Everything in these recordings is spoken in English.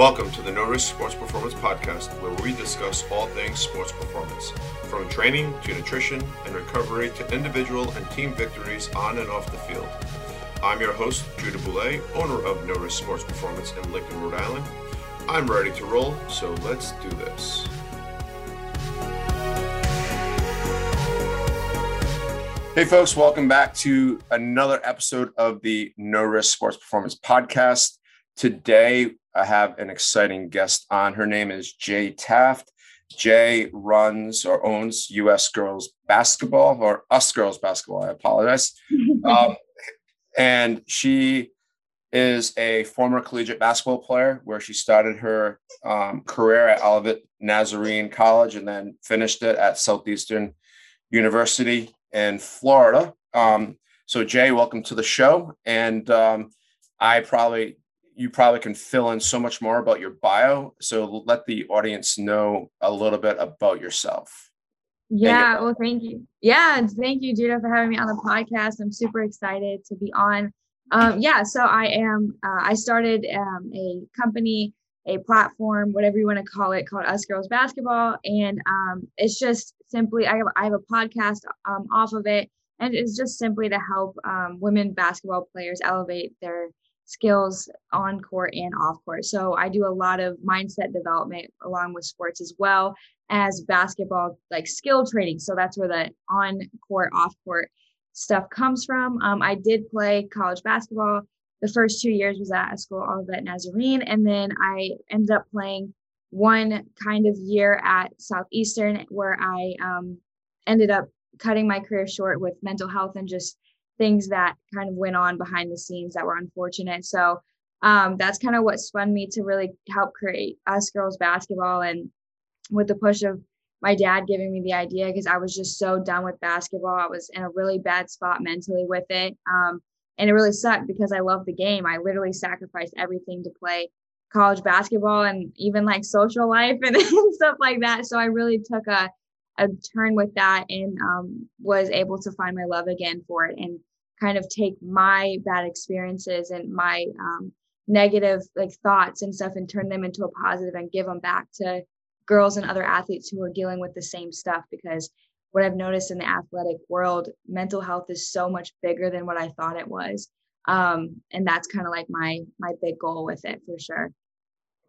Welcome to the No Risk Sports Performance Podcast, where we discuss all things sports performance, from training to nutrition and recovery to individual and team victories on and off the field. I'm your host, Judah Boulay, owner of No Risk Sports Performance in Lincoln, Rhode Island. I'm ready to roll, so let's do this. Hey, folks, welcome back to another episode of the No Risk Sports Performance Podcast. Today, I have an exciting guest on. Her name is Jay Taft. Jay runs or owns US Girls Basketball or Us Girls Basketball. I apologize. um, and she is a former collegiate basketball player where she started her um, career at Olivet Nazarene College and then finished it at Southeastern University in Florida. Um, so, Jay, welcome to the show. And um, I probably you probably can fill in so much more about your bio. So let the audience know a little bit about yourself. Yeah, well, thank you. Yeah, thank you, Judah, for having me on the podcast. I'm super excited to be on. Um, yeah, so I am. Uh, I started um, a company, a platform, whatever you want to call it, called Us Girls Basketball, and um, it's just simply I have I have a podcast um, off of it, and it's just simply to help um, women basketball players elevate their skills on court and off court. So I do a lot of mindset development along with sports as well as basketball, like skill training. So that's where the on court, off court stuff comes from. Um, I did play college basketball. The first two years was at a school, Olivet Nazarene, and then I ended up playing one kind of year at Southeastern where I um, ended up cutting my career short with mental health and just things that kind of went on behind the scenes that were unfortunate. So um, that's kind of what spun me to really help create us girls basketball and with the push of my dad giving me the idea because I was just so done with basketball. I was in a really bad spot mentally with it. Um, and it really sucked because I love the game. I literally sacrificed everything to play college basketball and even like social life and stuff like that. So I really took a, a turn with that and um, was able to find my love again for it. And kind of take my bad experiences and my um, negative like thoughts and stuff and turn them into a positive and give them back to girls and other athletes who are dealing with the same stuff because what I've noticed in the athletic world, mental health is so much bigger than what I thought it was. Um, and that's kind of like my my big goal with it for sure.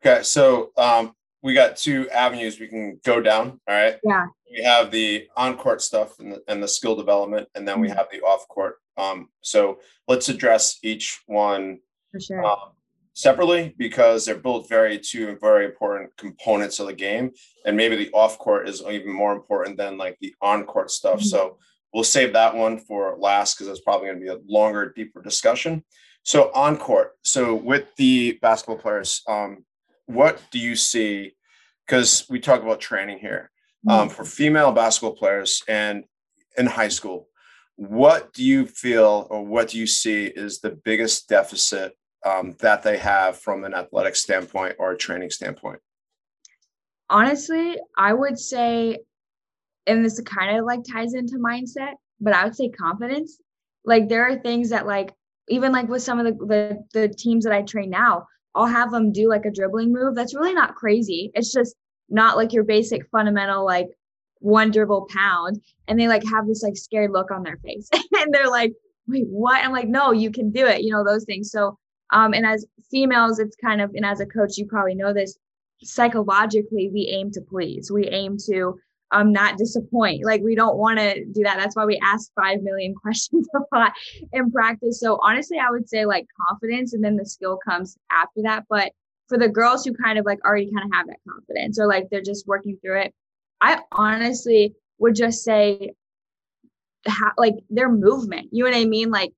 Okay, so um, we got two avenues we can go down. All right. Yeah. We have the on court stuff and the, and the skill development, and then we mm-hmm. have the off court um, so let's address each one sure. um, separately because they're both very two very important components of the game, and maybe the off court is even more important than like the on court stuff. Mm-hmm. So we'll save that one for last because it's probably going to be a longer, deeper discussion. So on court, so with the basketball players, um, what do you see? Because we talk about training here um, mm-hmm. for female basketball players and in high school what do you feel or what do you see is the biggest deficit um, that they have from an athletic standpoint or a training standpoint? Honestly, I would say, and this kind of like ties into mindset, but I would say confidence. Like there are things that like even like with some of the, the the teams that I train now, I'll have them do like a dribbling move. That's really not crazy. It's just not like your basic fundamental like one dribble pound. And they like have this like scared look on their face. And they're like wait what? I'm like no you can do it. You know those things. So um and as females it's kind of and as a coach you probably know this psychologically we aim to please. We aim to um not disappoint like we don't want to do that that's why we ask 5 million questions a lot in practice so honestly i would say like confidence and then the skill comes after that but for the girls who kind of like already kind of have that confidence or like they're just working through it I honestly would just say, like their movement. You know what I mean? Like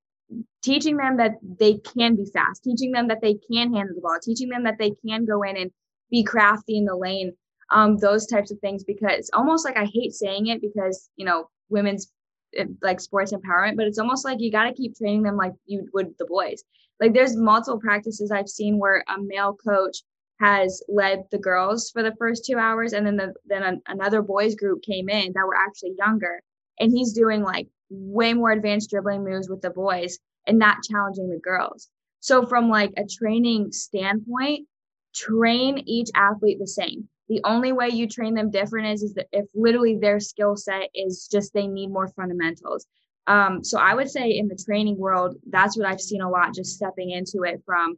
teaching them that they can be fast, teaching them that they can handle the ball, teaching them that they can go in and be crafty in the lane. Um, those types of things because it's almost like I hate saying it because you know women's eh, like sports empowerment, but it's almost like you got to keep training them like you would the boys. Like there's multiple practices I've seen where a male coach has led the girls for the first two hours and then the, then an, another boys group came in that were actually younger and he's doing like way more advanced dribbling moves with the boys and not challenging the girls so from like a training standpoint train each athlete the same. The only way you train them different is, is that if literally their skill set is just they need more fundamentals. Um, so I would say in the training world, that's what I've seen a lot just stepping into it from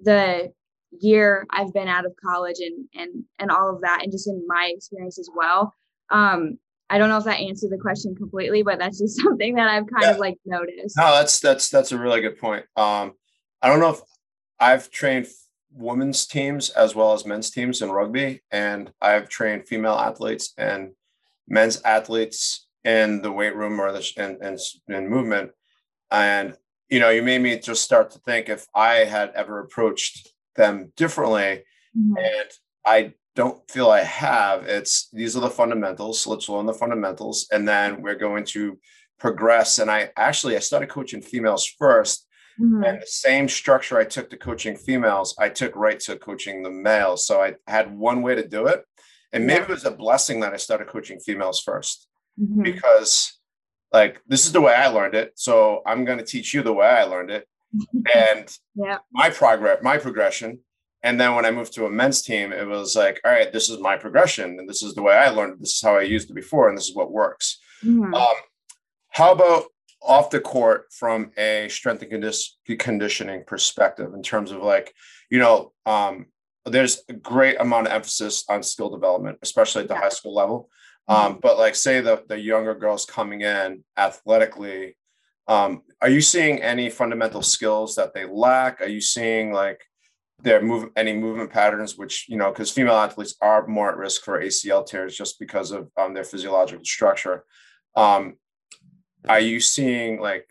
the year I've been out of college and and and all of that and just in my experience as well. Um, I don't know if that answered the question completely, but that's just something that I've kind yeah. of like noticed. No, that's that's that's a really good point. Um, I don't know if I've trained women's teams as well as men's teams in rugby, and I've trained female athletes and men's athletes in the weight room or the in, in, in movement. And you know, you made me just start to think if I had ever approached them differently, mm-hmm. and I don't feel I have. It's these are the fundamentals. So let's learn the fundamentals, and then we're going to progress. And I actually I started coaching females 1st mm-hmm. and the same structure I took to coaching females, I took right to coaching the males. So I had one way to do it, and maybe yeah. it was a blessing that I started coaching females 1st mm-hmm. because like this is the way I learned it. So I'm going to teach you the way I learned it. and yeah. my progress, my progression. And then when I moved to a men's team, it was like, all right, this is my progression, and this is the way I learned. It. This is how I used it before, and this is what works. Mm-hmm. Um, how about off the court from a strength and conditioning perspective, in terms of like, you know, um, there's a great amount of emphasis on skill development, especially at the yeah. high school level. Um, mm-hmm. but like say the the younger girls coming in athletically, um, are you seeing any fundamental skills that they lack? Are you seeing like their move any movement patterns, which you know, because female athletes are more at risk for ACL tears just because of um, their physiological structure. Um, are you seeing like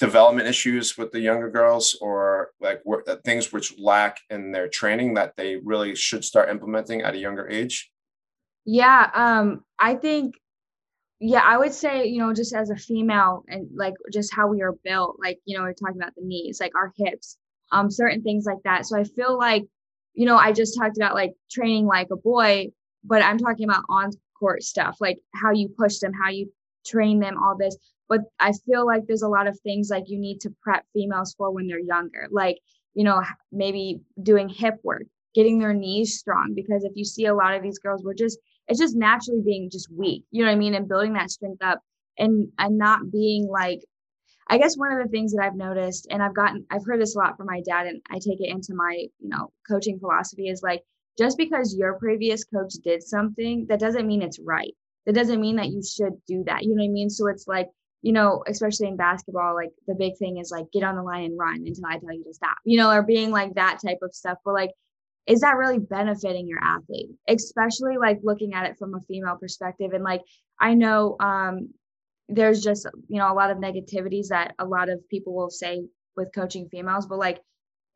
development issues with the younger girls or like things which lack in their training that they really should start implementing at a younger age? Yeah, um, I think, yeah, I would say, you know, just as a female and like just how we are built, like, you know, we're talking about the knees, like our hips, um, certain things like that. So I feel like, you know, I just talked about like training like a boy, but I'm talking about on court stuff, like how you push them, how you train them, all this. But I feel like there's a lot of things like you need to prep females for when they're younger, like, you know, maybe doing hip work, getting their knees strong. Because if you see a lot of these girls, we're just, it's just naturally being just weak you know what i mean and building that strength up and and not being like i guess one of the things that i've noticed and i've gotten i've heard this a lot from my dad and i take it into my you know coaching philosophy is like just because your previous coach did something that doesn't mean it's right that doesn't mean that you should do that you know what i mean? So it's like you know especially in basketball like the big thing is like get on the line and run until i tell you to stop you know or being like that type of stuff but like is that really benefiting your athlete? Especially like looking at it from a female perspective and like i know um there's just you know a lot of negativities that a lot of people will say with coaching females but like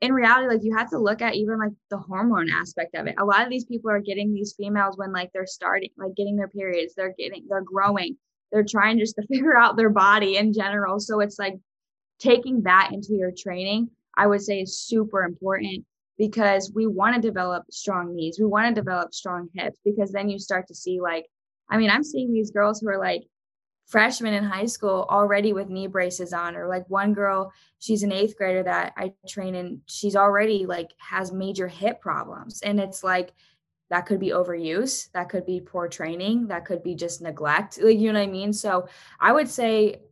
in reality like you have to look at even like the hormone aspect of it. A lot of these people are getting these females when like they're starting like getting their periods they're getting they're growing. They're trying just to figure out their body in general. So it's like taking that into your training i would say is super important because we want to develop strong knees. We want to develop strong hips because then you start to see like, I mean, I'm seeing these girls who are like freshmen in high school already with knee braces on, or like one girl, she's an eighth grader that I train and she's already like has major hip problems. And it's like, that could be overuse, that could be poor training, that could be just neglect. Like, you know what I mean? So I would say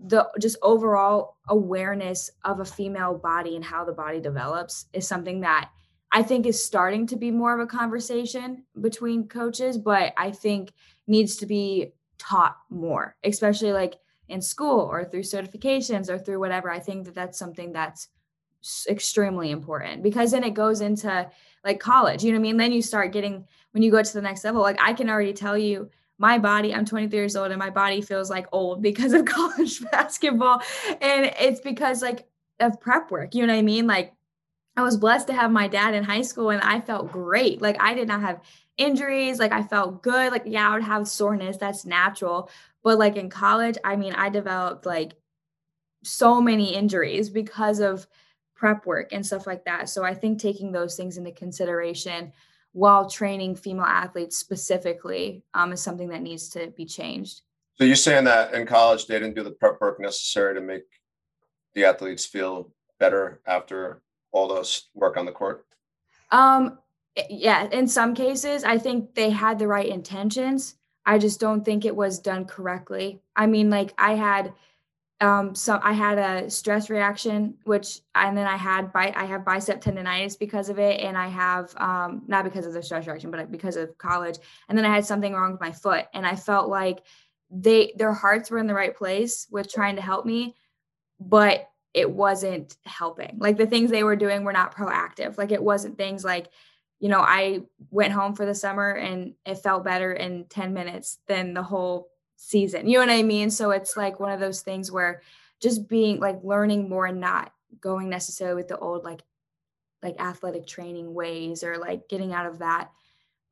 the just overall awareness of a female body and how the body develops is something that I think is starting to be more of a conversation between coaches, but I think needs to be taught more, especially like in school or through certifications or through whatever. I think that that's something that's extremely important because then it goes into like college, you know what I mean? Then you start getting, when you go to the next level, like I can already tell you my body, I'm 23 years old and my body feels like old because of college basketball. And it's because like of prep work, you know what I mean? Like I was blessed to have my dad in high school and I felt great. Like I did not have injuries. Like I felt good. Like, yeah, I would have soreness. That's natural. But like in college, I mean, I developed like so many injuries because of prep work and stuff like that. So I think taking those things into consideration while training female athletes specifically um, is something that needs to be changed. So you're saying that in college they didn't do the prep work necessary to make the athletes feel better after all those work on the court? Um, yeah, in some cases, I think they had the right intentions. I just don't think it was done correctly. I mean, like I had um so I had a stress reaction, which and then I had bi- I have bicep tendonitis because of it, and I have um not because of the stress reaction, but because of college. And then I had something wrong with my foot, and I felt like they their hearts were in the right place with trying to help me, but it wasn't helping. Like the things they were doing were not proactive. Like it wasn't things like you know, I went home for the summer and it felt better in 10 minutes than the whole season. You know what I mean? So it's like one of those things where just being like learning more and not going necessarily with the old like like athletic training ways or like getting out of that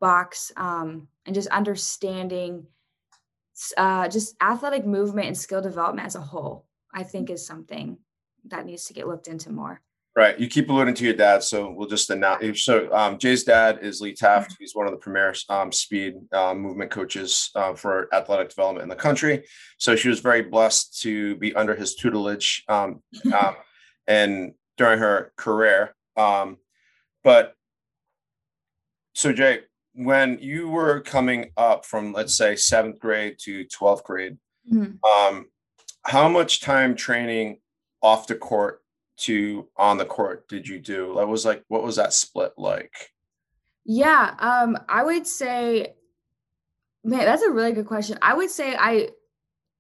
box um and just understanding uh just athletic movement and skill development as a whole i think is something that needs to get looked into more Right. You keep alluding to your dad, so we'll just announce. So um, Jay's dad is Lee Taft. Mm-hmm. He's one of the premier um, speed uh, movement coaches uh, for athletic development in the country. So she was very blessed to be under his tutelage um, um and during her career. Um, but so Jay, when you were coming up from let's say seventh grade to twelfth grade, mm-hmm. Um, how much time training off the court to on the court did you do? That was like what was that split like? Yeah, um I would say man, that's a really good question. I would say I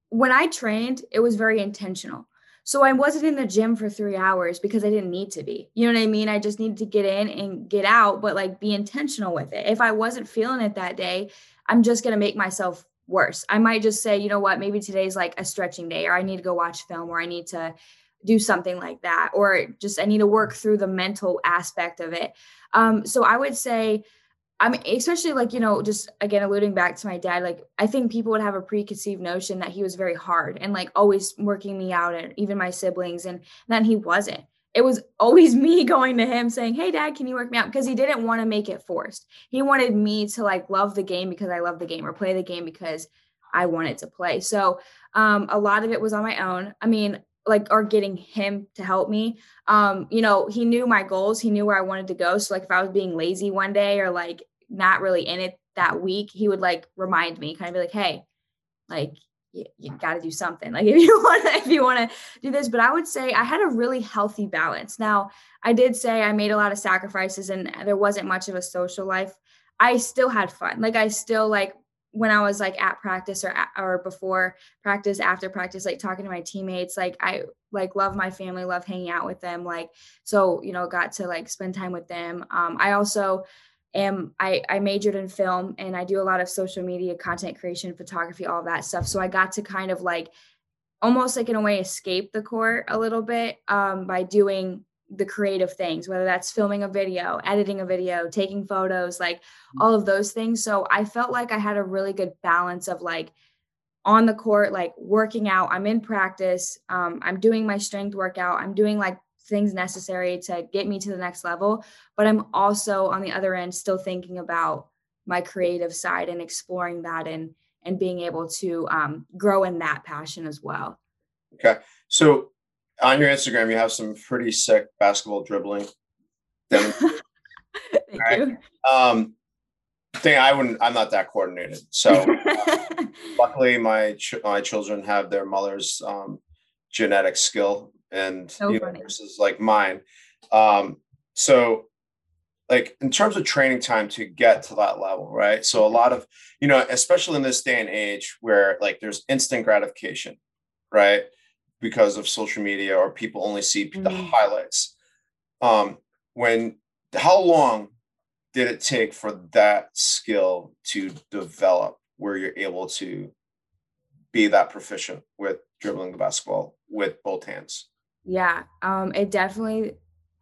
when I trained, it was very intentional. So I wasn't in the gym for 3 hours because I didn't need to be. You know what I mean? I just needed to get in and get out, but like be intentional with it. If I wasn't feeling it that day, I'm just going to make myself worse. I might just say, you know what, maybe today's like a stretching day or I need to go watch film or I need to do something like that or just i need to work through the mental aspect of it. Um, so i would say i mean especially like you know just again alluding back to my dad like i think people would have a preconceived notion that he was very hard and like always working me out and even my siblings and then he wasn't. It was always me going to him saying hey dad can you work me out? Because he didn't want to make it forced. He wanted me to like love the game because i love the game or play the game because i wanted to play. So um, a lot of it was on my own. I mean like or getting him to help me. Um you know he knew my goals. He knew where i wanted to go. So like if i was being lazy one day or like not really in it that week he would like remind me kind of be like hey like you, you got to do something. Like if you want to if you want to do this. But i would say i had a really healthy balance. Now i did say i made a lot of sacrifices and there wasn't much of a social life. I still had fun. Like i still like when I was like at practice or or before practice, after practice, like talking to my teammates, like I like love my family, love hanging out with them. Like so, you know, got to like spend time with them. Um, I also am I I majored in film and I do a lot of social media content creation, photography, all that stuff. So I got to kind of like almost like in a way escape the court a little bit um, by doing the creative things, whether that's filming a video, editing a video, taking photos, like all of those things. So I felt like I had a really good balance of like on the court, like working out. I'm in practice. Um, I'm doing my strength workout. I'm doing like things necessary to get me to the next level. But I'm also on the other end still thinking about my creative side and exploring that and and being able to um, grow in that passion as well. Okay. So on your Instagram, you have some pretty sick basketball dribbling. Thank right? you. Um, thing I wouldn't. I'm not that coordinated. So uh, luckily, my ch- my children have their mother's um, genetic skill, and so you know, versus like mine. Um, so like in terms of training time to get to that level right so a lot of you know especially in this day and age where like there's instant gratification right because of social media or people only see mm-hmm. the highlights. Um, when how long did it take for that skill to develop where you're able to be that proficient with dribbling the basketball with both hands? Yeah, um, it definitely.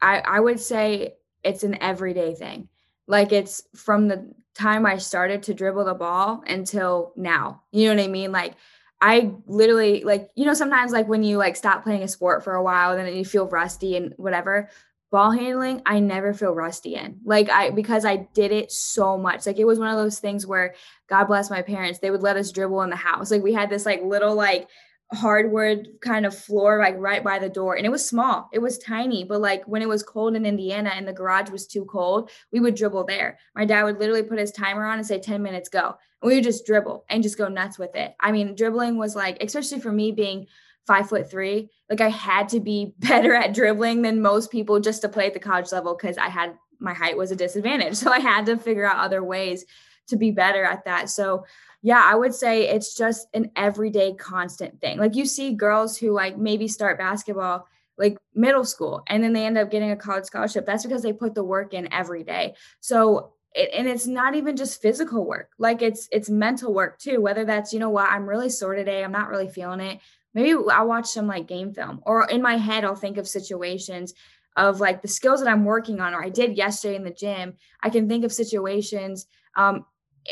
I I would say it's an everyday thing. Like it's from the time I started to dribble the ball until now. You know what I mean? Like I literally like, you know, sometimes like when you like stop playing a sport for a while, then you feel rusty and whatever. Ball handling, I never feel rusty in. Like I because I did it so much. Like it was one of those things where God bless my parents, they would let us dribble in the house. Like we had this like little like hardwood kind of floor like right by the door. And it was small. It was tiny but like when it was cold in indiana and the garage was too cold we would dribble there. My dad would literally put his timer on and say 10 minutes go. And we would just dribble and just go nuts with it. I mean dribbling was like especially for me being five foot three like i had to be better at dribbling than most people just to play at the college level because i had my height was a disadvantage. So i had to figure out other ways to be better at that. So yeah, I would say it's just an everyday constant thing. Like you see girls who like maybe start basketball like middle school and then they end up getting a college scholarship. That's because they put the work in every day. So it, and it's not even just physical work. Like it's it's mental work too. Whether that's, you know what, I'm really sore today, I'm not really feeling it. Maybe I'll watch some like game film or in my head I'll think of situations of like the skills that I'm working on or I did yesterday in the gym. I can think of situations um,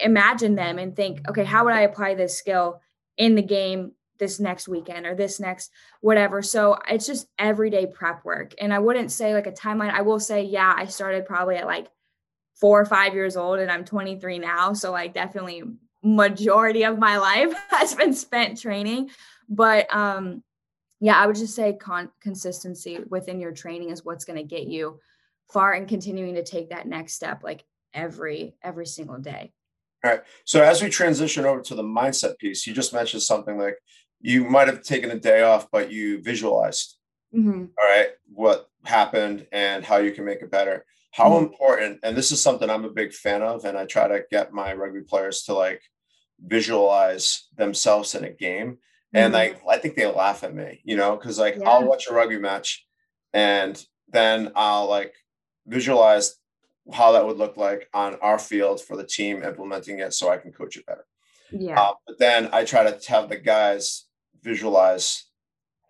imagine them and think, okay, how would I apply this skill in the game this next weekend or this next whatever. So it's just everyday prep work. And I wouldn't say like a timeline. I will say, yeah, I started probably at like four or five years old and I'm 23 now. So like definitely majority of my life has been spent training. But um yeah, I would just say con- consistency within your training is what's going to get you far and continuing to take that next step like every every single day. All right. So as we transition over to the mindset piece, you just mentioned something like you might have taken a day off, but you visualized, mm-hmm. all right, what happened and how you can make it better. How mm-hmm. important, and this is something I'm a big fan of, and I try to get my rugby players to like visualize themselves in a game. Mm-hmm. And like, I think they laugh at me, you know, because like yeah. I'll watch a rugby match and then I'll like visualize how that would look like on our field for the team implementing it so I can coach it better. Yeah. Uh, but then I try to have the guys visualize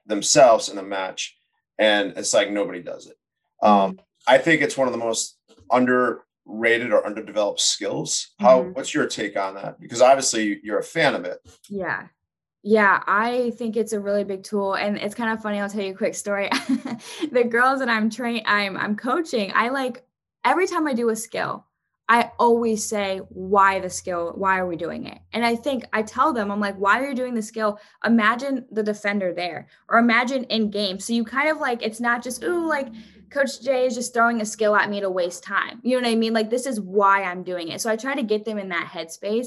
themselves in a match, and it's like nobody does it. Um, mm-hmm. I think it's one of the most underrated or underdeveloped skills. How? Mm-hmm. What's your take on that? Because obviously you're a fan of it. Yeah. Yeah, I think it's a really big tool, and it's kind of funny. I'll tell you a quick story. the girls that I'm train, I'm I'm coaching. I like every time I do a skill, I always say, why the skill? Why are we doing it? And I think I tell them, I'm like, why are you doing the skill? Imagine the defender there, or imagine in game. So you kind of like, it's not just, ooh, like Coach Jay is just throwing a skill at me to waste time. You know what I mean? Like, this is why I'm doing it. So I try to get them in that headspace.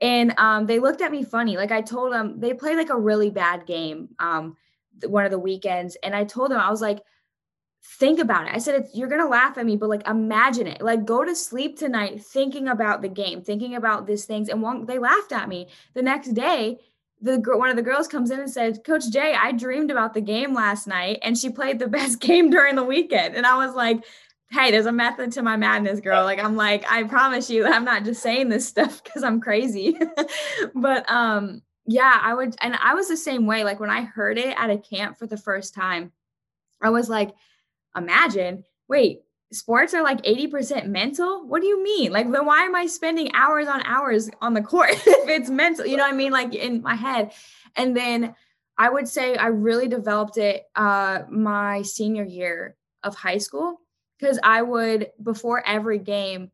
And um, they looked at me funny. Like I told them, they played like a really bad game um, one of the weekends. And I told them, I was like, think about it. I said, you're going to laugh at me, but like imagine it. Like go to sleep tonight thinking about the game, thinking about these things. And one, they laughed at me. The next day, the one of the girls comes in and says, Coach Jay, I dreamed about the game last night and she played the best game during the weekend. And I was like, hey, there's a method to my madness, girl. Like I'm like, I promise you, I'm not just saying this stuff because I'm crazy. but um, yeah, I would, and I was the same way. Like when I heard it at a camp for the first time, I was like, imagine, wait, sports are like 80% mental? What do you mean? Like, then why am I spending hours on hours on the court if it's mental? You know what I mean? Like in my head. And then I would say I really developed it uh, my senior year of high school because I would, before every game,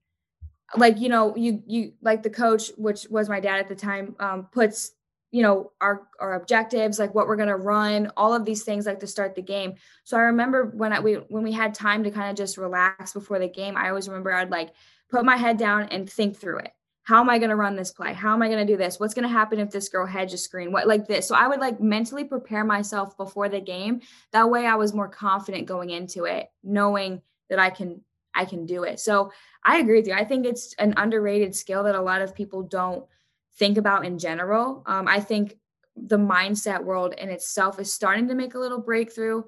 like you know you you like the coach which was my dad at the time um, puts you know our our objectives like what we're going to run all of these things like to start the game. So i remember when I, we when we had time to kind of just relax before the game i always remember i'd like put my head down and think through it. How am i going to run this play? How am i going to do this? What's going to happen if this girl hedge a screen? What like this. So i would like mentally prepare myself before the game. That way i was more confident going into it knowing that i can i can do it. So i agree with you. I think it's an underrated skill that a lot of people don't think about in general. Um, I think the mindset world in itself is starting to make a little breakthrough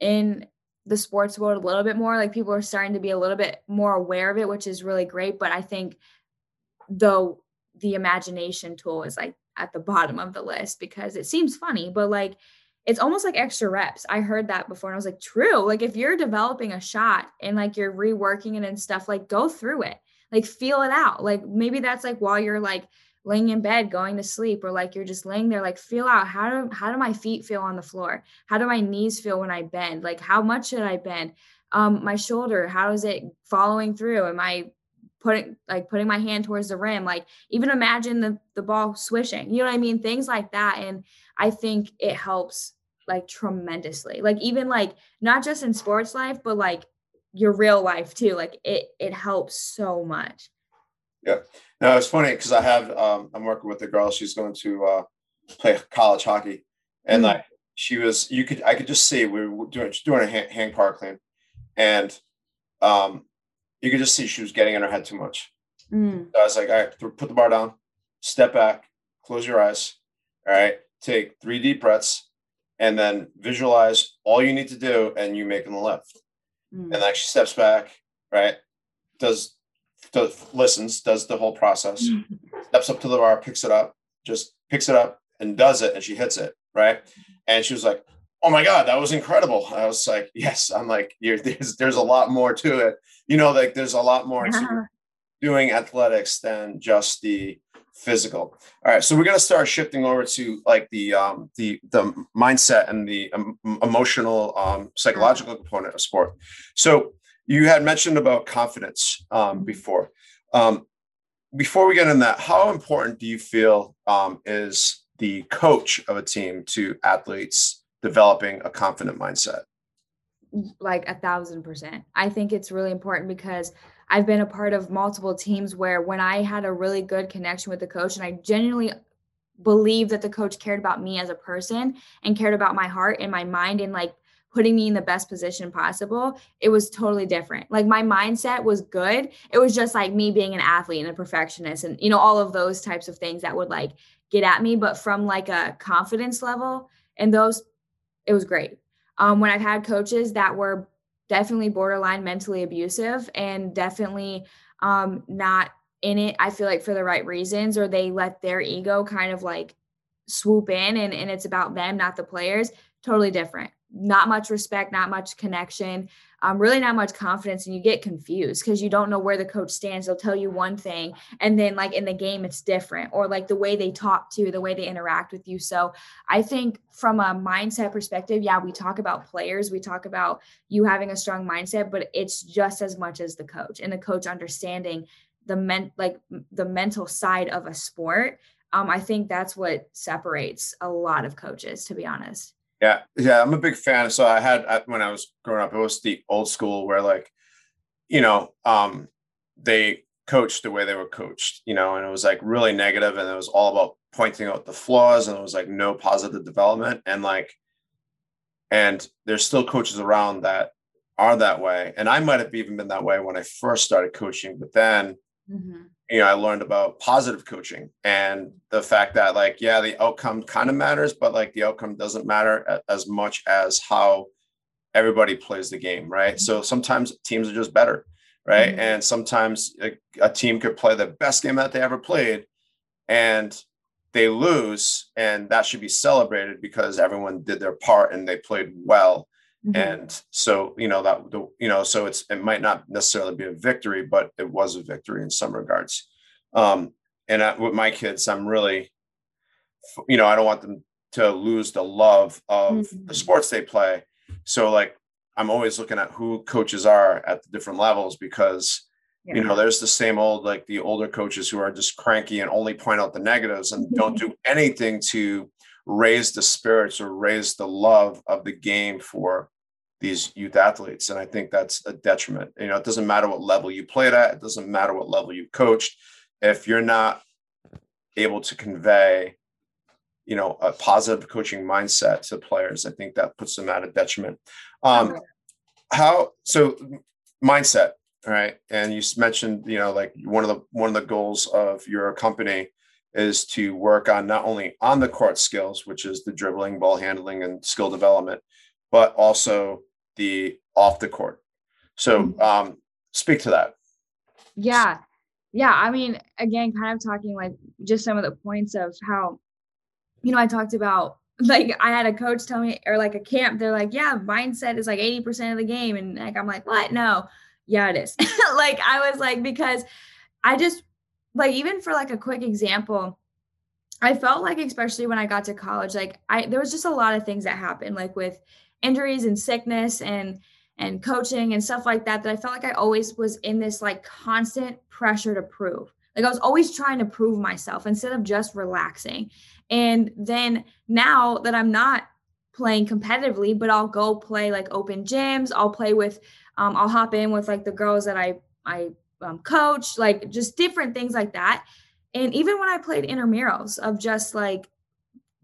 in the sports world a little bit more. Like people are starting to be a little bit more aware of it, which is really great. But I think though the imagination tool is like at the bottom of the list because it seems funny, but like it's almost like extra reps. I heard that before and I was like, true. Like if you're developing a shot and like you're reworking it and stuff, like go through it, like feel it out. Like maybe that's like while you're like laying in bed going to sleep or like you're just laying there like feel out how do how do my feet feel on the floor? How do my knees feel when i bend? Like how much should i bend? Um my shoulder how is it following through? Am i putting like putting my hand towards the rim? Like even imagine the the ball swishing you know what i mean? Things like that and i think it helps like tremendously. Like even like not just in sports life but like your real life too like it it helps so much. Yeah no it's funny because i have um i'm working with a girl. She's going to uh play college hockey. And mm-hmm. like she was you could i could just see we were doing doing a hand, hang power clean and um you could just see she was getting in her head too much. Mm. so i was like all right put the bar down step back close your eyes all right? Take three deep breaths and then visualize all you need to do and you make making the lift mm. and like she steps back right? Does does listens does the whole process steps up to the bar picks it up just picks it up and does it and she hits it right? And she was like oh my god that was incredible. I was like yes. I'm like there's there's a lot more to it. You know like there's a lot more to doing athletics than just the physical. All right so we're going to start shifting over to like the um the the mindset and the um, emotional um psychological component of sport. So you had mentioned about confidence um before um before we get in that how important do you feel um is the coach of a team to athletes developing a confident mindset? Like a thousand percent. I think it's really important because I've been a part of multiple teams where when I had a really good connection with the coach and I genuinely believe that the coach cared about me as a person and cared about my heart and my mind and like putting me in the best position possible, it was totally different. Like my mindset was good. It was just like me being an athlete and a perfectionist and you know all of those types of things that would like get at me, but from like a confidence level and those, it was great. Um, when I've had coaches that were definitely borderline mentally abusive and definitely um, not in it, I feel like for the right reasons, or they let their ego kind of like swoop in and, and it's about them, not the players, totally different. Not much respect, not much connection um, really not much confidence and you get confused because you don't know where the coach stands. They'll tell you one thing and then like in the game it's different or like the way they talk to, the way they interact with you. So I think from a mindset perspective, yeah, we talk about players, we talk about you having a strong mindset, but it's just as much as the coach and the coach understanding the men like the mental side of a sport. Um, I think that's what separates a lot of coaches, to be honest. Yeah, yeah, I'm a big fan. So I had when I was growing up, it was the old school where like, you know, um, they coached the way they were coached, you know, and it was like really negative, and it was all about pointing out the flaws, and it was like no positive development, and like, and there's still coaches around that are that way, and I might have even been that way when I first started coaching, but then. Mm-hmm you know, I learned about positive coaching and the fact that like, yeah, the outcome kind of matters, but like the outcome doesn't matter as much as how everybody plays the game, right? So sometimes teams are just better, right? Mm-hmm. And sometimes a, a, team could play the best game that they ever played and they lose, and that should be celebrated because everyone did their part and they played well. Mm-hmm. And so, you know, that, you know, so it's, it might not necessarily be a victory, but it was a victory in some regards. Um, and I, with my kids, I'm really, you know, I don't want them to lose the love of mm-hmm. the sports they play. So like, I'm always looking at who coaches are at the different levels because, yeah. you know, there's the same old, like the older coaches who are just cranky and only point out the negatives and don't do anything to raise the spirits or raise the love of the game for these youth athletes. And I think that's a detriment. You know, it doesn't matter what level you played at, it doesn't matter what level you coached. If you're not able to convey, you know, a positive coaching mindset to players, I think that puts them at a detriment. Um, how so mindset, right? And you mentioned, you know, like one of the one of the goals of your company is to work on not only on the court skills, which is the dribbling, ball handling, and skill development, but also the off the court. So mm-hmm. um, speak to that. Yeah. Yeah. I mean, again, kind of talking like just some of the points of how, you know, I talked about like I had a coach tell me, or like a camp, they're like, yeah, mindset is like 80% of the game. And like, I'm like, what? No. Yeah, it is. like, I was like, because I just, like, even for like a quick example, I felt like, especially when I got to college, like, I, there was just a lot of things that happened, like with, injuries and sickness and and coaching and stuff like that that I felt like I always was in this like constant pressure to prove. Like I was always trying to prove myself instead of just relaxing. And then now that I'm not playing competitively, but I'll go play like open gyms, I'll play with um, I'll hop in with like the girls that I I um, coach, like just different things like that. And even when I played intramurals of just like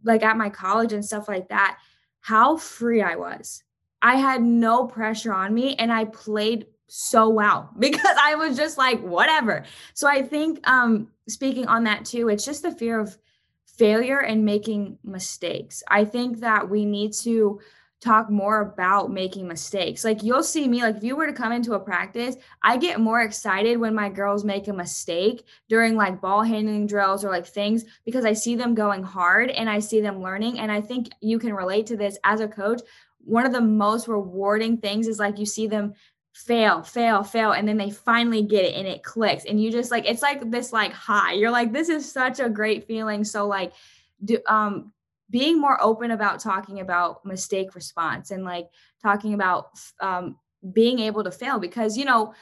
like at my college and stuff like that, how free I was. I had no pressure on me and I played so well because I was just like whatever. So I think um speaking on that too, it's just the fear of failure and making mistakes. I think that we need to talk more about making mistakes. Like you'll see me, like if you were to come into a practice, I get more excited when my girls make a mistake during like ball handling drills or like things because I see them going hard and I see them learning. And I think you can relate to this as a coach. One of the most rewarding things is like you see them fail, fail, fail, and then they finally get it and it clicks. And you just like it's like this like high. You're like, this is such a great feeling. So like do um being more open about talking about mistake response and like talking about um, being able to fail because you know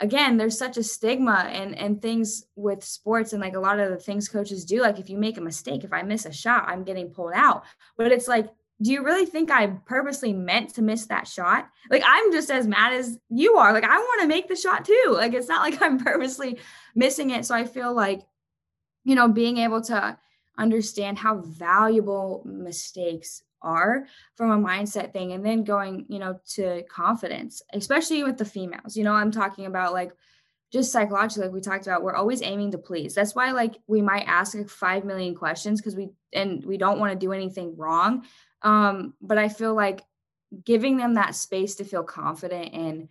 again there's such a stigma and and things with sports and like a lot of the things coaches do like if you make a mistake if i miss a shot i'm getting pulled out. But it's like do you really think i purposely meant to miss that shot? Like i'm just as mad as you are. Like i want to make the shot too. Like it's not like i'm purposely missing it. So i feel like you know being able to understand how valuable mistakes are from a mindset thing and then going you know to confidence especially with the females. You know i'm talking about like just psychologically like we talked about we're always aiming to please. That's why like we might ask like 5 million questions because we and we don't want to do anything wrong. Um but i feel like giving them that space to feel confident in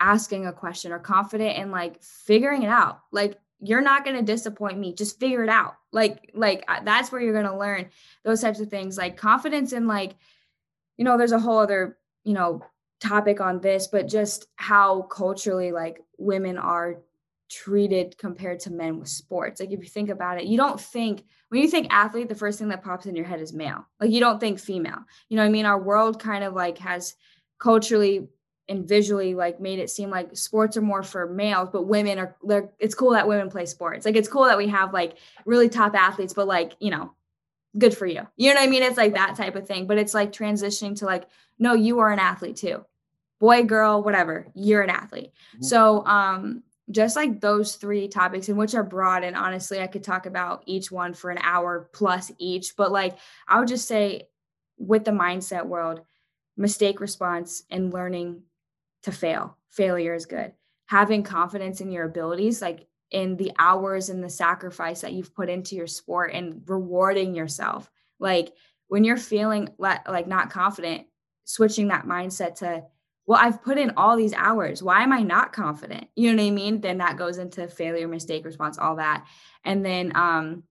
asking a question or confident in like figuring it out. Like you're not going to disappoint me. Just figure it out. Like like uh, that's where you're going to learn those types of things. Like confidence and like you know there's a whole other you know topic on this but just how culturally like women are treated compared to men with sports. Like if you think about it you don't think when you think athlete the first thing that pops in your head is male. Like you don't think female. You know i mean? Our world kind of like has culturally and visually like made it seem like sports are more for males but women are they're it's cool that women play sports. Like it's cool that we have like really top athletes but like you know good for you. You know what i mean? It's like that type of thing but it's like transitioning to like no you are an athlete too. Boy girl whatever you're an athlete. Mm-hmm. so um just like those three topics and which are broad and honestly i could talk about each one for an hour plus each but like i would just say with the mindset world mistake response and learning to fail. Failure is good. Having confidence in your abilities, like in the hours and the sacrifice that you've put into your sport and rewarding yourself. Like when you're feeling le- like not confident, switching that mindset to, well, I've put in all these hours. Why am I not confident? You know what I mean? Then that goes into failure, mistake response, all that. And then um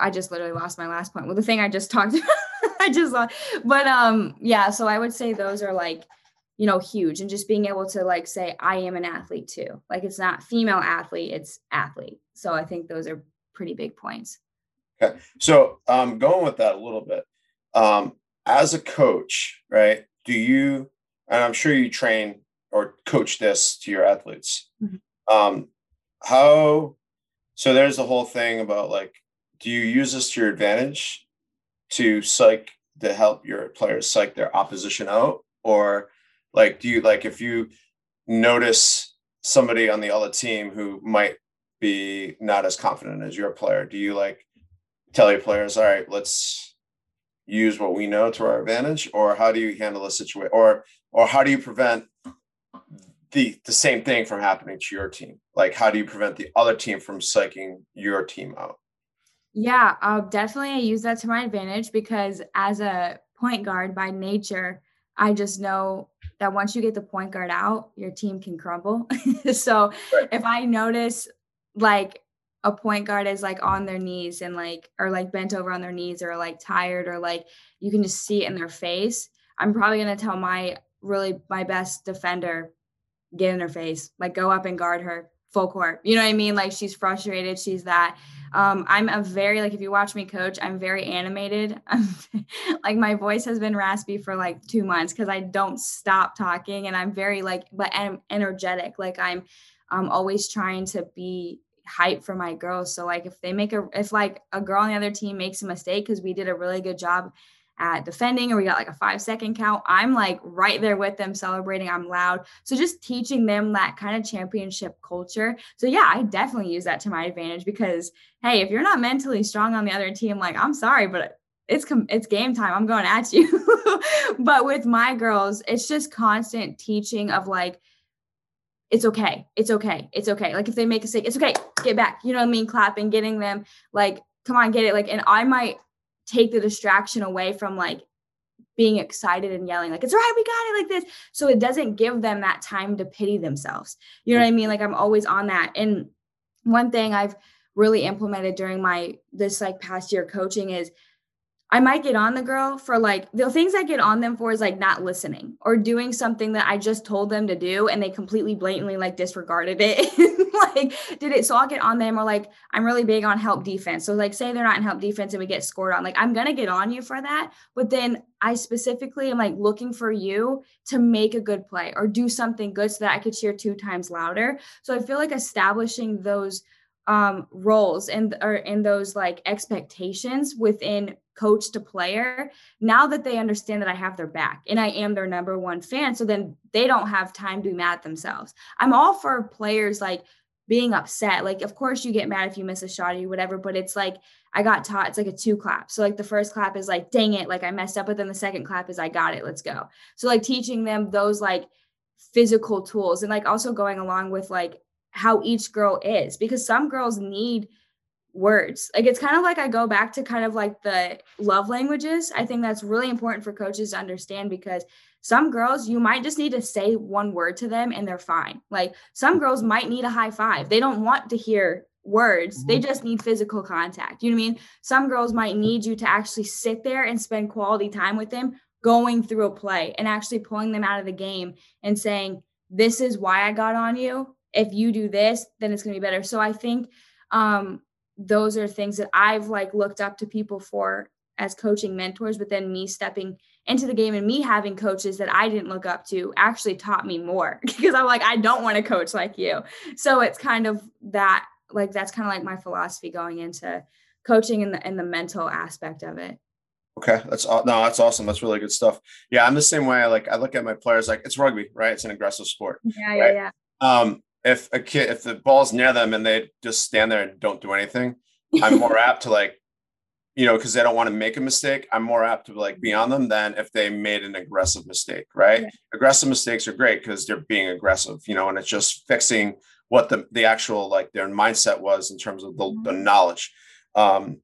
I just literally lost my last point. Well, the thing I just talked about, I just lost. But um yeah, so I would say those are like you know huge and just being able to like say i am an athlete too. Like it's not female athlete it's athlete. So i think those are pretty big points. Okay. So um going with that a little bit um as a coach right do you and i'm sure you train or coach this to your athletes. Mm-hmm. um how so there's the whole thing about like do you use this to your advantage to psych to help your players psych their opposition out? Or like, do you like if you notice somebody on the other team who might be not as confident as your player, do you like tell your players, all right, let's use what we know to our advantage, or how do you handle a situation, or or how do you prevent the the same thing from happening to your team? Like, how do you prevent the other team from psyching your team out? Yeah, I'll definitely use that to my advantage because as a point guard by nature, I just know that once you get the point guard out, your team can crumble. so right. if I notice like a point guard is like on their knees and like or like bent over on their knees or like tired or like you can just see it in their face, I'm probably gonna tell my really my best defender, get in her face, like go up and guard her, full court. You know what I mean? Like she's frustrated. She's that. Um, I'm a very like if you watch me coach, I'm very animated. like my voice has been raspy for like two months because I don't stop talking, and I'm very like but I'm energetic. Like I'm I'm always trying to be hype for my girls. So like if they make a if like a girl on the other team makes a mistake because we did a really good job at defending or we got like a five second count, I'm like right there with them celebrating. I'm loud. So just teaching them that kind of championship culture. So yeah, I definitely use that to my advantage because hey, if you're not mentally strong on the other team, like I'm sorry, but it's it's game time. I'm going at you. but with my girls, it's just constant teaching of like it's okay. It's okay. It's okay. Like if they make a mistake, it's okay. Get back. You know what I mean? Clapping, getting them like, come on, get it. Like, and I might take the distraction away from like being excited and yelling, like, it's right, we got it, like this. So it doesn't give them that time to pity themselves. You know what I mean? Like I'm always on that. And one thing I've really implemented during my this like past year coaching is I might get on the girl for like the things I get on them for is like not listening or doing something that I just told them to do and they completely blatantly like disregarded it. like did it. So I'll get on them or like I'm really big on help defense. So like say they're not in help defense and we get scored on, like I'm gonna get on you for that. But then I specifically am like looking for you to make a good play or do something good so that I could cheer two times louder. So I feel like establishing those um roles and or in those like expectations within coach to player now that they understand that i have their back and i am their number one fan so then they don't have time to be mad at themselves. I'm all for players like being upset. Like of course you get mad if you miss a shot or whatever but it's like i got taught it's like a two clap. So like the first clap is like dang it like i messed up but then the second clap is i got it let's go. So like teaching them those like physical tools and like also going along with like how each girl is because some girls need words. Like it's kind of like I go back to kind of like the love languages. I think that's really important for coaches to understand because some girls you might just need to say one word to them and they're fine. Like some girls might need a high five. They don't want to hear words. Mm-hmm. They just need physical contact. You know what I mean? Some girls might need you to actually sit there and spend quality time with them going through a play and actually pulling them out of the game and saying, "This is why I got on you. If you do this, then it's going to be better." So I think um those are things that I've like looked up to people for as coaching mentors, but then me stepping into the game and me having coaches that I didn't look up to actually taught me more because I'm like, I don't want to coach like you. So it's kind of that, like, that's kind of like my philosophy going into coaching and the, and the mental aspect of it. Okay, that's all. no, that's awesome. That's really good stuff. Yeah, I'm the same way. Like I look at my players like it's rugby, right? It's an aggressive sport. Yeah, right? yeah, yeah. Um, if a kid if the ball's near them and they just stand there and don't do anything, I'm more apt to like, you know, because they don't want to make a mistake. I'm more apt to like be on them than if they made an aggressive mistake, right? Yeah. Aggressive mistakes are great because they're being aggressive, you know, and it's just fixing what the the actual like their mindset was in terms of the, the mm-hmm. knowledge. Um,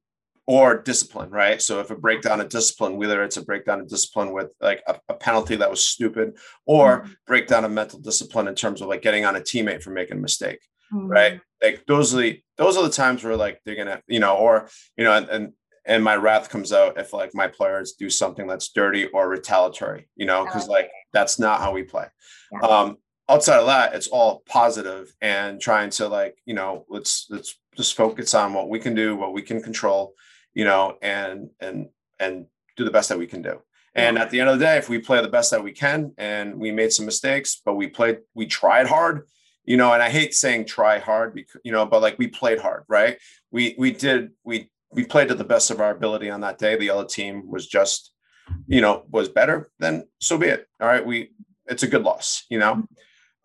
or discipline, right? So if a breakdown of discipline, whether it's a breakdown of discipline with like a, a penalty that was stupid, or mm-hmm. breakdown of mental discipline in terms of like getting on a teammate for making a mistake, mm-hmm. right? Like those are the those are the times where like they're gonna, you know, or you know, and, and and my wrath comes out if like my players do something that's dirty or retaliatory, you know, because like that's not how we play. Yeah. Um, outside of that, it's all positive and trying to like, you know, let's let's just focus on what we can do, what we can control, you know, and and and do the best that we can do. And at the end of the day, if we play the best that we can and we made some mistakes, but we played, we tried hard, you know, and I hate saying try hard because, you know, but like we played hard, right? We we did we we played to the best of our ability on that day. The other team was just, you know, was better, then so be it. All right. We it's a good loss, you know.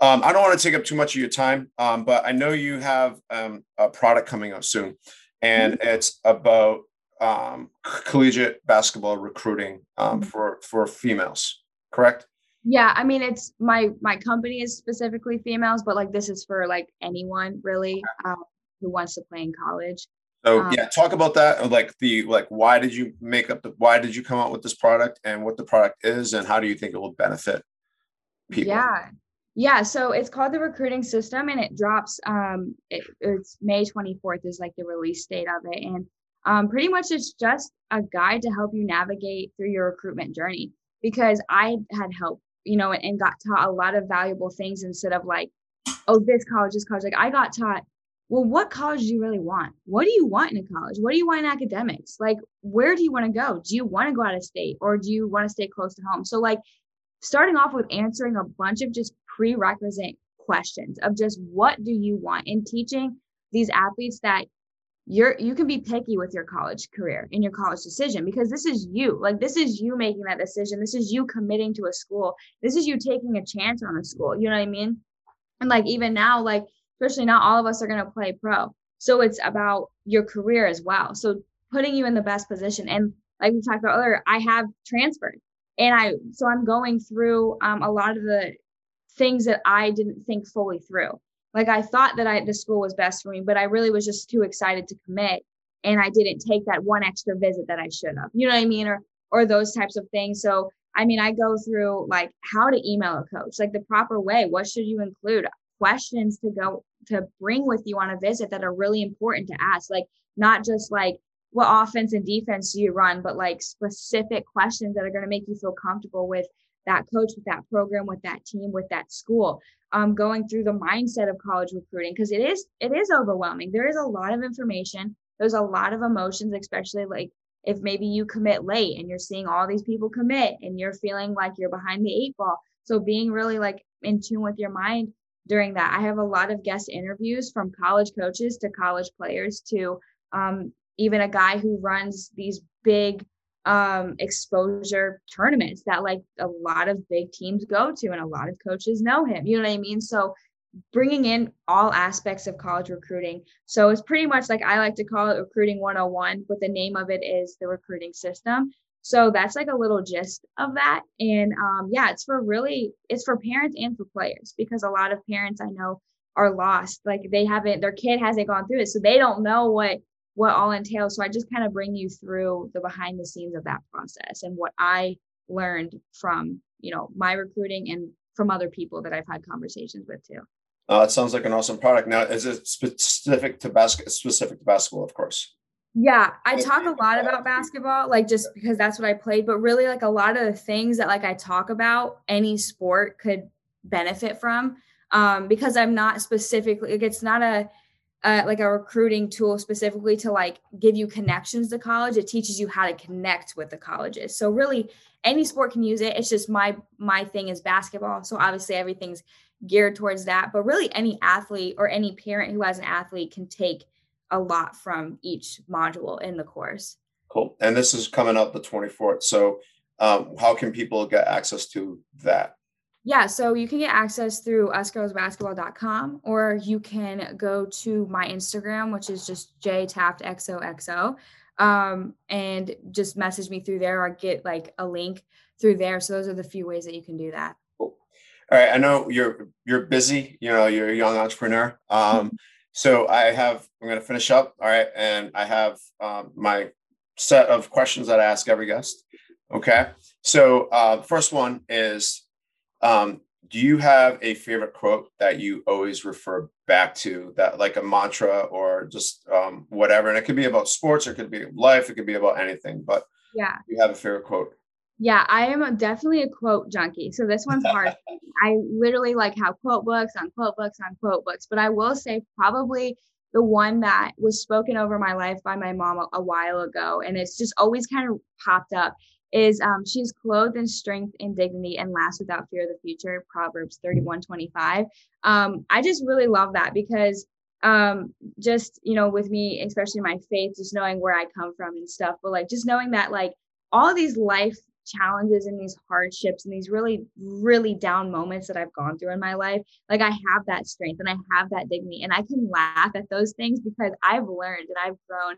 Um, I don't want to take up too much of your time, um, but I know you have um, a product coming up soon, and mm-hmm. it's about um, collegiate basketball recruiting um, mm-hmm. for for females, correct? Yeah, I mean it's my my company is specifically females, but like this is for like anyone really um, who wants to play in college. So um, yeah, talk about that. Like the like, why did you make up the? Why did you come out with this product, and what the product is, and how do you think it will benefit people? Yeah, yeah. So it's called the recruiting system, and it drops. Um, it, it's May twenty fourth is like the release date of it, and um, pretty much it's just a guide to help you navigate through your recruitment journey because I had help, you know, and, and got taught a lot of valuable things instead of like oh, this college, this college. Like I got taught, well, what college do you really want? What do you want in a college? What do you want in academics? Like, where do you want to go? Do you want to go out of state or do you want to stay close to home? So, like, starting off with answering a bunch of just prerequisite questions of just what do you want and teaching these athletes that you're you can be picky with your college career and your college decision because this is you. Like this is you making that decision. This is you committing to a school. This is you taking a chance on a school. You know what i mean? And like even now like especially not all of us are going to play pro. So it's about your career as well. So putting you in the best position. And like we talked about earlier i have transferred. And i so i'm going through um, a lot of the things that i didn't think fully through like I thought that I the school was best for me, but I really was just too excited to commit and I didn't take that one extra visit that I should have. You know what I mean? Or or those types of things. So I mean, I go through like how to email a coach, like the proper way. What should you include? Questions to go to bring with you on a visit that are really important to ask. Like not just like what offense and defense do you run, but like specific questions that are going to make you feel comfortable with that coach, with that program, with that team, with that school um, going through the mindset of college recruiting because it is it is overwhelming. There is a lot of information. There's a lot of emotions, especially like if maybe you commit late and you're seeing all these people commit and you're feeling like you're behind the eight ball. So being really like in tune with your mind during that. I have a lot of guest interviews from college coaches to college players to um, even a guy who runs these big um, exposure tournaments that like a lot of big teams go to and a lot of coaches know him. You know what I mean? So bringing in all aspects of college recruiting. So it's pretty much like I like to call it recruiting 101, but the name of it is the recruiting system. So that's like a little gist of that. And um, yeah, it's for really, it's for parents and for players because a lot of parents I know are lost. Like they haven't, their kid hasn't gone through it. So they don't know what what all entails. So I just kind of bring you through the behind the scenes of that process and what I learned from, you know, my recruiting and from other people that I've had conversations with too. Uh, it sounds like an awesome product. Now, is it specific to basket specific to basketball, of course? Yeah, I talk a lot about basketball, like just because that's what I played, but really like a lot of the things that like I talk about, any sport could benefit from. Um, because I'm not specifically like it's not a uh, like a recruiting tool specifically to like give you connections to college. It teaches you how to connect with the colleges. So really any sport can use it. It's just my my thing is basketball. So obviously everything's geared towards that. But really any athlete or any parent who has an athlete can take a lot from each module in the course. Cool. And this is coming up the 24th so um, how can people get access to that yeah, so you can get access through usgirlsbasketball.com or you can go to my Instagram, which is just jaetaftxoxo, um, and just message me through there or get like a link through there. So those are the few ways that you can do that. Cool. All right, I know you're you're busy. You know, you're a young entrepreneur. Um, mm-hmm. so I have I'm going to finish up. All right, and I have um, my set of questions that I ask every guest. Okay, so uh, first one is um, do you have a favorite quote that you always refer back to that like a mantra or just um, whatever? And it could be about sports or it could be life it could be about anything but yeah. you have a favorite quote? Yeah i am definitely a quote junkie. So this one's hard. I literally like have quote books on quote books on quote books but i will say probably the one that was spoken over my life by my mom a, a while ago and it's just always kind of popped up is um, she's clothed in strength and dignity and laughs without fear of the future proverbs 31 25 um, i just really love that because um, just you know with me especially my faith just knowing where i come from and stuff but like just knowing that like all these life challenges and these hardships and these really really down moments that i've gone through in my life like i have that strength and i have that dignity and i can laugh at those things because i've learned and i've grown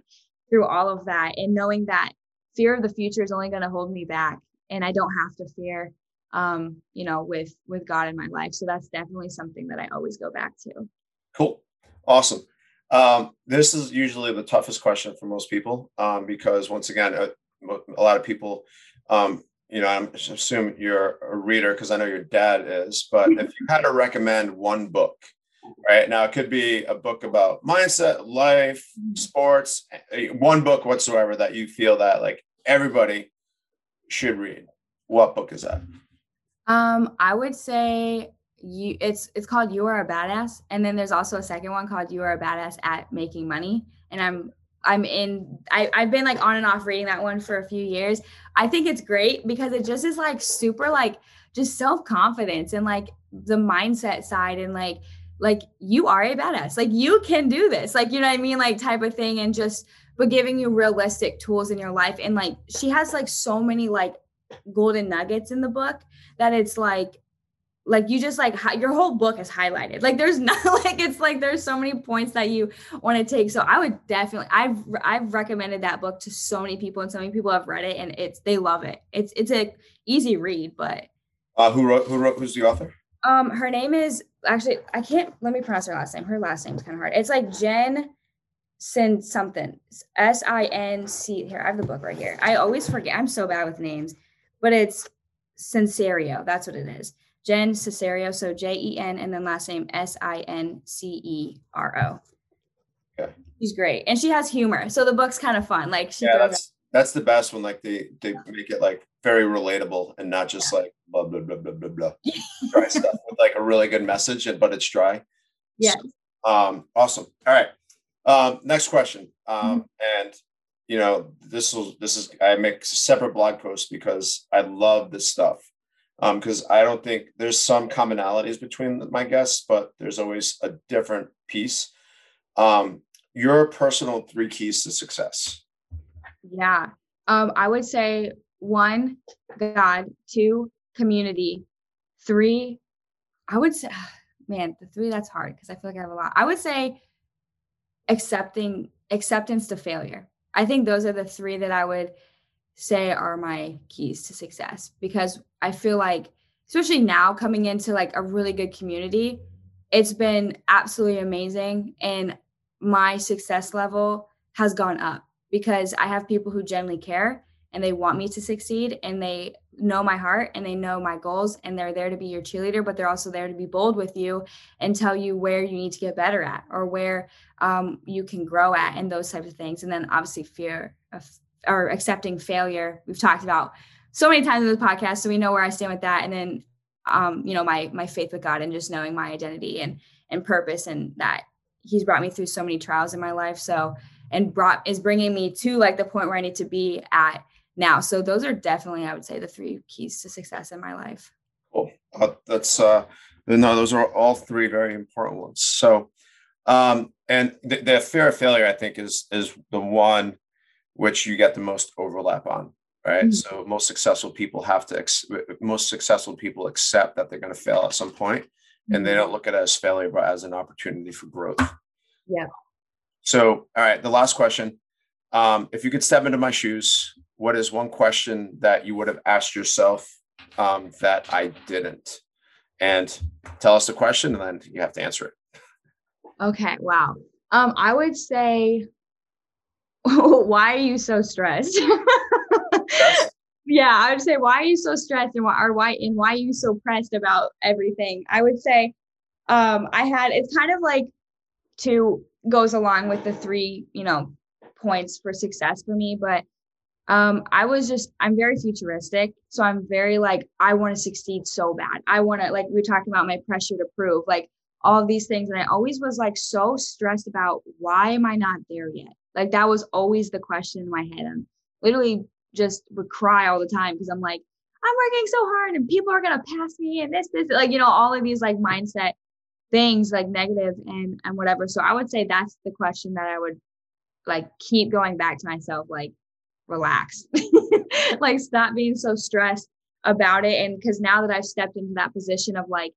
through all of that and knowing that fear of the future is only going to hold me back and i don't have to fear um you know with with god in my life. So that's definitely something that i always go back to. Cool. Awesome. Um this is usually the toughest question for most people um because once again a, a lot of people um you know i'm assuming you're a reader because i know your dad is but if you had to recommend one book right now it could be a book about mindset life mm-hmm. sports one book whatsoever that you feel that like everybody should read. What book is that? Um, I would say you it's it's called you are a badass and then there's also a second one called you are a badass at making money and i'm i'm in I, i've been like on and off reading that one for a few years i think it's great because it just is like super like just self-confidence and like the mindset side and like like you are a badass. Like you can do this. Like you know what i mean? Like type of thing and just but giving you realistic tools in your life. And like she has like so many like golden nuggets in the book that it's like like you just like your whole book is highlighted. Like there's not like it's like there's so many points that you want to take. So i would definitely i've i've recommended that book to so many people and so many people have read it and it's they love it. It's it's a easy read but uh who wrote who wrote who's the author? Um her name is actually i can't let me pronounce her last name her last name's kind of hard it's like jen sin something s-i-n-c here i have the book right here i always forget i'm so bad with names but it's Sincerio. That's what it is. Jen Sincero. So J E N and then last name S I N C E R O. Okay. She's great. And she has humor. So the book's kind of fun. Like she yeah, that's, that's the best when like they they make it like very relatable and not just yeah. like blah blah blah blah blah blah dry stuff a really good message but it's dry. Yeah. So, um awesome. All right. Um next question. Um mm-hmm. and you know, this will this is I make separate blog posts because I love this stuff. Um, because I don't think there's some commonalities between my guests, but there's always a different piece. Um, your personal three keys to success. Yeah. Um, I would say one, God, two, community, three, I would say, man, the three that's hard because I feel like I have a lot. I would say accepting acceptance to failure. I think those are the three that I would say are my keys to success because I feel like, especially now coming into like a really good community, it's been absolutely amazing. And my success level has gone up because I have people who genuinely care and they want me to succeed and they know my heart and they know my goals and they're there to be your cheerleader but they're also there to be bold with you and tell you where you need to get better at or where um, you can grow at and those types of things. And then obviously fear of or accepting failure. We've talked about so many times in this podcast so we know where i stand with that. And then um, you know my my faith with god and just knowing my identity and and purpose and that he's brought me through so many trials in my life. So and brought is bringing me to like the point where i need to be at now. So those are definitely, I would say, the three keys to success in my life. Cool. Uh, that's uh, no, those are all three very important ones. So, um, and the, the fear of failure, I think, is is the one which you get the most overlap on, right? Mm-hmm. So most successful people have to ex- most successful people accept that they're going to fail at some point, mm-hmm. and they mm-hmm. don't look at it as failure, but as an opportunity for growth. Yeah. So, all right, the last question. Um, if you could step into my shoes, what is one question that you would have asked yourself um, that I didn't? And tell us the question, and then you have to answer it. Okay. Wow. Um, I would say, why are you so stressed? yeah, I would say, why are you so stressed, and why, or why, and why are you so pressed about everything? I would say, um, I had. It's kind of like two goes along with the three, you know, points for success for me, but um, I was just, I'm very futuristic. So I'm very like, I want to succeed so bad. I want to, like, we talking about my pressure to prove, like all of these things. And I always was like so stressed about why am I not there yet? Like that was always the question in my head. I'm literally just would cry all the time because I'm like, I'm working so hard and people are gonna pass me and this, this, like, you know, all of these like mindset things like negative and and whatever. So I would say that's the question that I would like keep going back to myself, like, relax like stop being so stressed about it. And because now that i've stepped into that position of like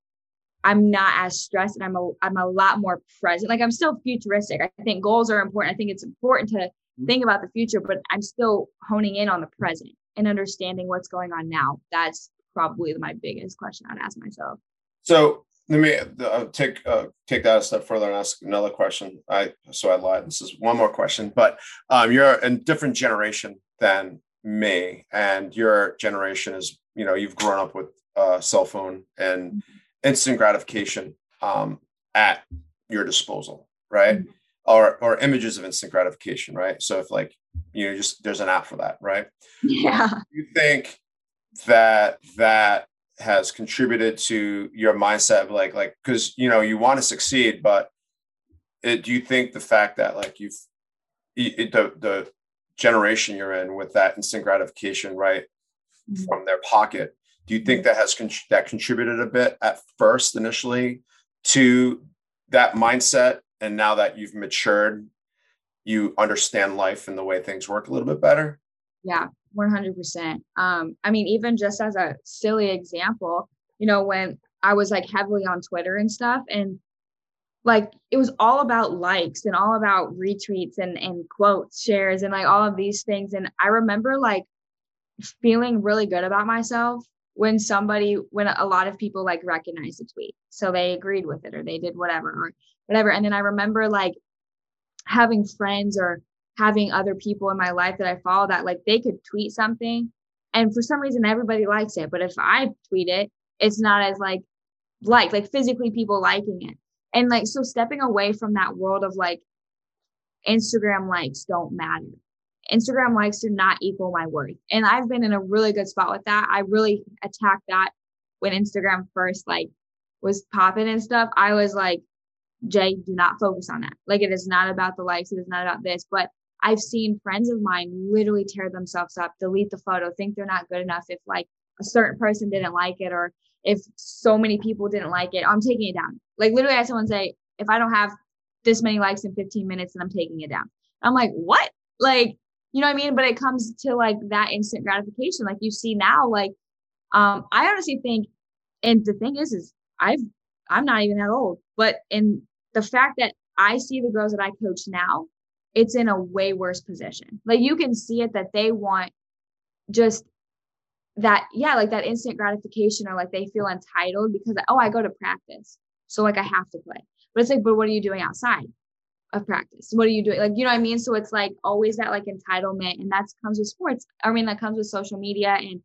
i'm not as stressed and i'm a, i'm a lot more present like i'm still futuristic. I think goals are important. I think it's important to mm-hmm. think about the future but i'm still honing in on the present and understanding what's going on now. That's probably my biggest question i'd ask myself. So let me uh, take uh, take that a step further and ask another question. I so I lied. This is one more question, but um, you're a different generation than me, and your generation is you know you've grown up with a cell phone and mm-hmm. instant gratification um, at your disposal, right? Mm-hmm. Or or images of instant gratification, right? So if like you know just there's an app for that, right? Yeah. You think that that has contributed to your mindset of like like because you know you want to succeed but it, do you think the fact that like you've it, the the generation you're in with that instant gratification right mm-hmm. from their pocket do you think mm-hmm. that has con- that contributed a bit at first initially to that mindset and now that you've matured you understand life and the way things work a little bit better yeah 100% um i mean even just as a silly example you know when i was like heavily on twitter and stuff and like it was all about likes and all about retweets and and quotes shares and like all of these things and i remember like feeling really good about myself when somebody when a lot of people like recognized the tweet so they agreed with it or they did whatever or whatever and then i remember like having friends or having other people in my life that i follow that like they could tweet something and for some reason everybody likes it. But if i tweet it it's not as like like like physically people liking it. And like so stepping away from that world of like instagram likes don't matter. Instagram likes do not equal my worth. And i've been in a really good spot with that. I really attacked that when instagram first like was popping and stuff. I was like Jae do not focus on that. Like it is not about the likes. It is not about this. But i've seen friends of mine literally tear themselves up delete the photo think they're not good enough if like a certain person didn't like it or if so many people didn't like it, I'm taking it down. Like literally, I had someone say, if I don't have this many likes in 15 minutes, then I'm taking it down. I'm like, what? Like, you know what I mean? But it comes to like that instant gratification. Like you see now, like, um, I honestly think, and the thing is, is I've, I'm not even that old, but in the fact that I see the girls that I coach now, it's in a way worse position. Like you can see it that they want just that yeah like that instant gratification or like they feel entitled because oh i go to practice so like i have to play. But it's like but what are you doing outside of practice? What are you doing? Like you know what i mean? So it's like always that like entitlement and that comes with sports i mean that comes with social media and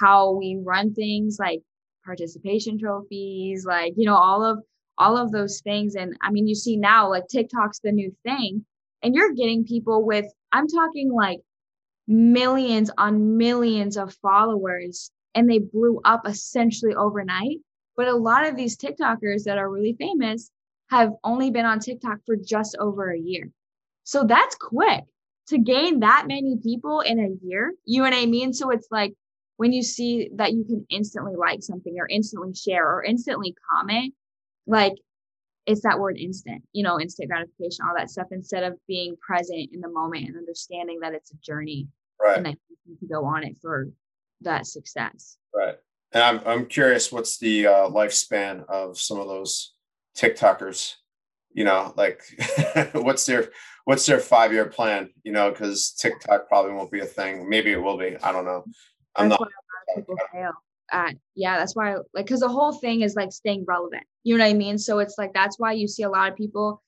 how we run things like participation trophies like you know all of all of those things. And i mean you see now like tiktok's the new thing and you're getting people with i'm talking like millions on millions of followers and they blew up essentially overnight. But a lot of these TikTokers that are really famous have only been on TikTok for just over a year. So that's quick to gain that many people in a year. You know what I mean? So it's like when you see that you can instantly like something or instantly share or instantly comment, like it's that word instant, you know, instant gratification, all that stuff, instead of being present in the moment and understanding that it's a journey right. and that you need to go on it for that success. Right. And I'm, I'm curious, what's the uh, lifespan of some of those TikTokers? You know, like what's their what's their five year plan? You know, because TikTok probably won't be a thing. Maybe it will be. I don't know. I'm that's not. people fail. Uh, yeah, that's why, like, because the whole thing is like staying relevant. You know what I mean? So it's like that's why you see a lot of people,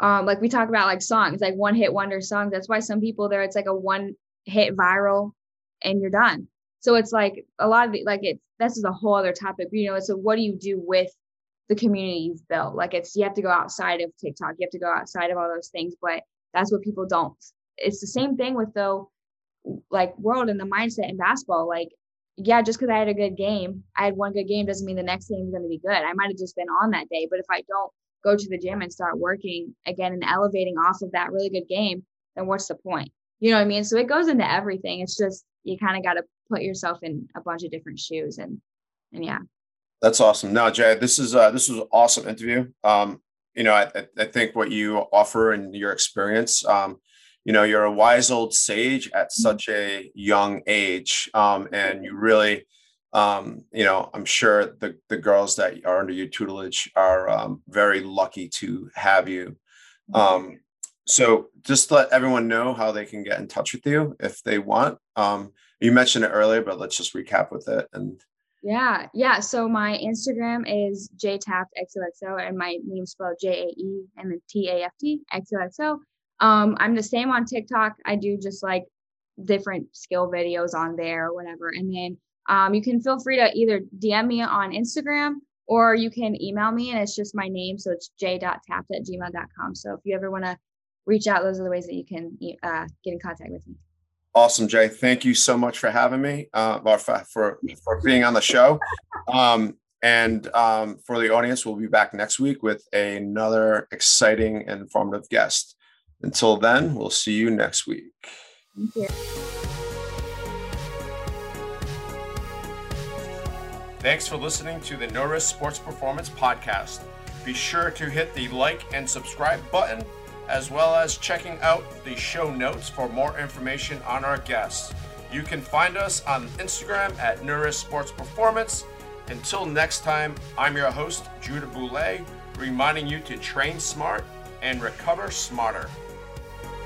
um, like we talk about like songs, like one hit wonder songs. That's why some people there, it's like a one hit viral and you're done. So it's like a lot of the, like it's this is a whole other topic. You know, so what do you do with the community you've built? Like it's you have to go outside of TikTok, you have to go outside of all those things, but that's what people don't. It's the same thing with though, like world and the mindset in basketball. Like, yeah, just because I had a good game, I had one good game doesn't mean the next game is going to be good. I might have just been on that day, but if I don't go to the gym and start working again and elevating off of that really good game, then what's the point? You know what I mean? So it goes into everything. It's just you kind of got to put yourself in a bunch of different shoes and and yeah. That's awesome. No, Jae, this is uh this was an awesome interview. Um, you know, I, I think what you offer and your experience, um, you know, you're a wise old sage at mm-hmm. such a young age. Um, and you really um, you know, I'm sure the the girls that are under your tutelage are um, very lucky to have you. Mm-hmm. Um, so just let everyone know how they can get in touch with you if they want. Um, you mentioned it earlier, but let's just recap with it. And yeah, yeah. So my Instagram is jaetaftxoxo, and my name spelled J A E and then T A F T X O X O. Um, I'm the same on TikTok. I do just like different skill videos on there or whatever. And then um, you can feel free to either DM me on Instagram or you can email me, and it's just my name. So it's jae.taft at gmail.com. So if you ever want to reach out. Those are the ways that you can uh, get in contact with me. Awesome, Jae. Thank you so much for having me, uh, or for, for, for being on the show. Um, and um, for the audience, we'll be back next week with another exciting and informative guest. Until then, we'll see you next week. Thank you. Thanks for listening to the No Risk Sports Performance Podcast. Be sure to hit the like and subscribe button, as well as checking out the show notes for more information on our guests. You can find us on Instagram at No Sports Performance. Until next time, I'm your host, Judah Boulay, reminding you to train smart and recover smarter.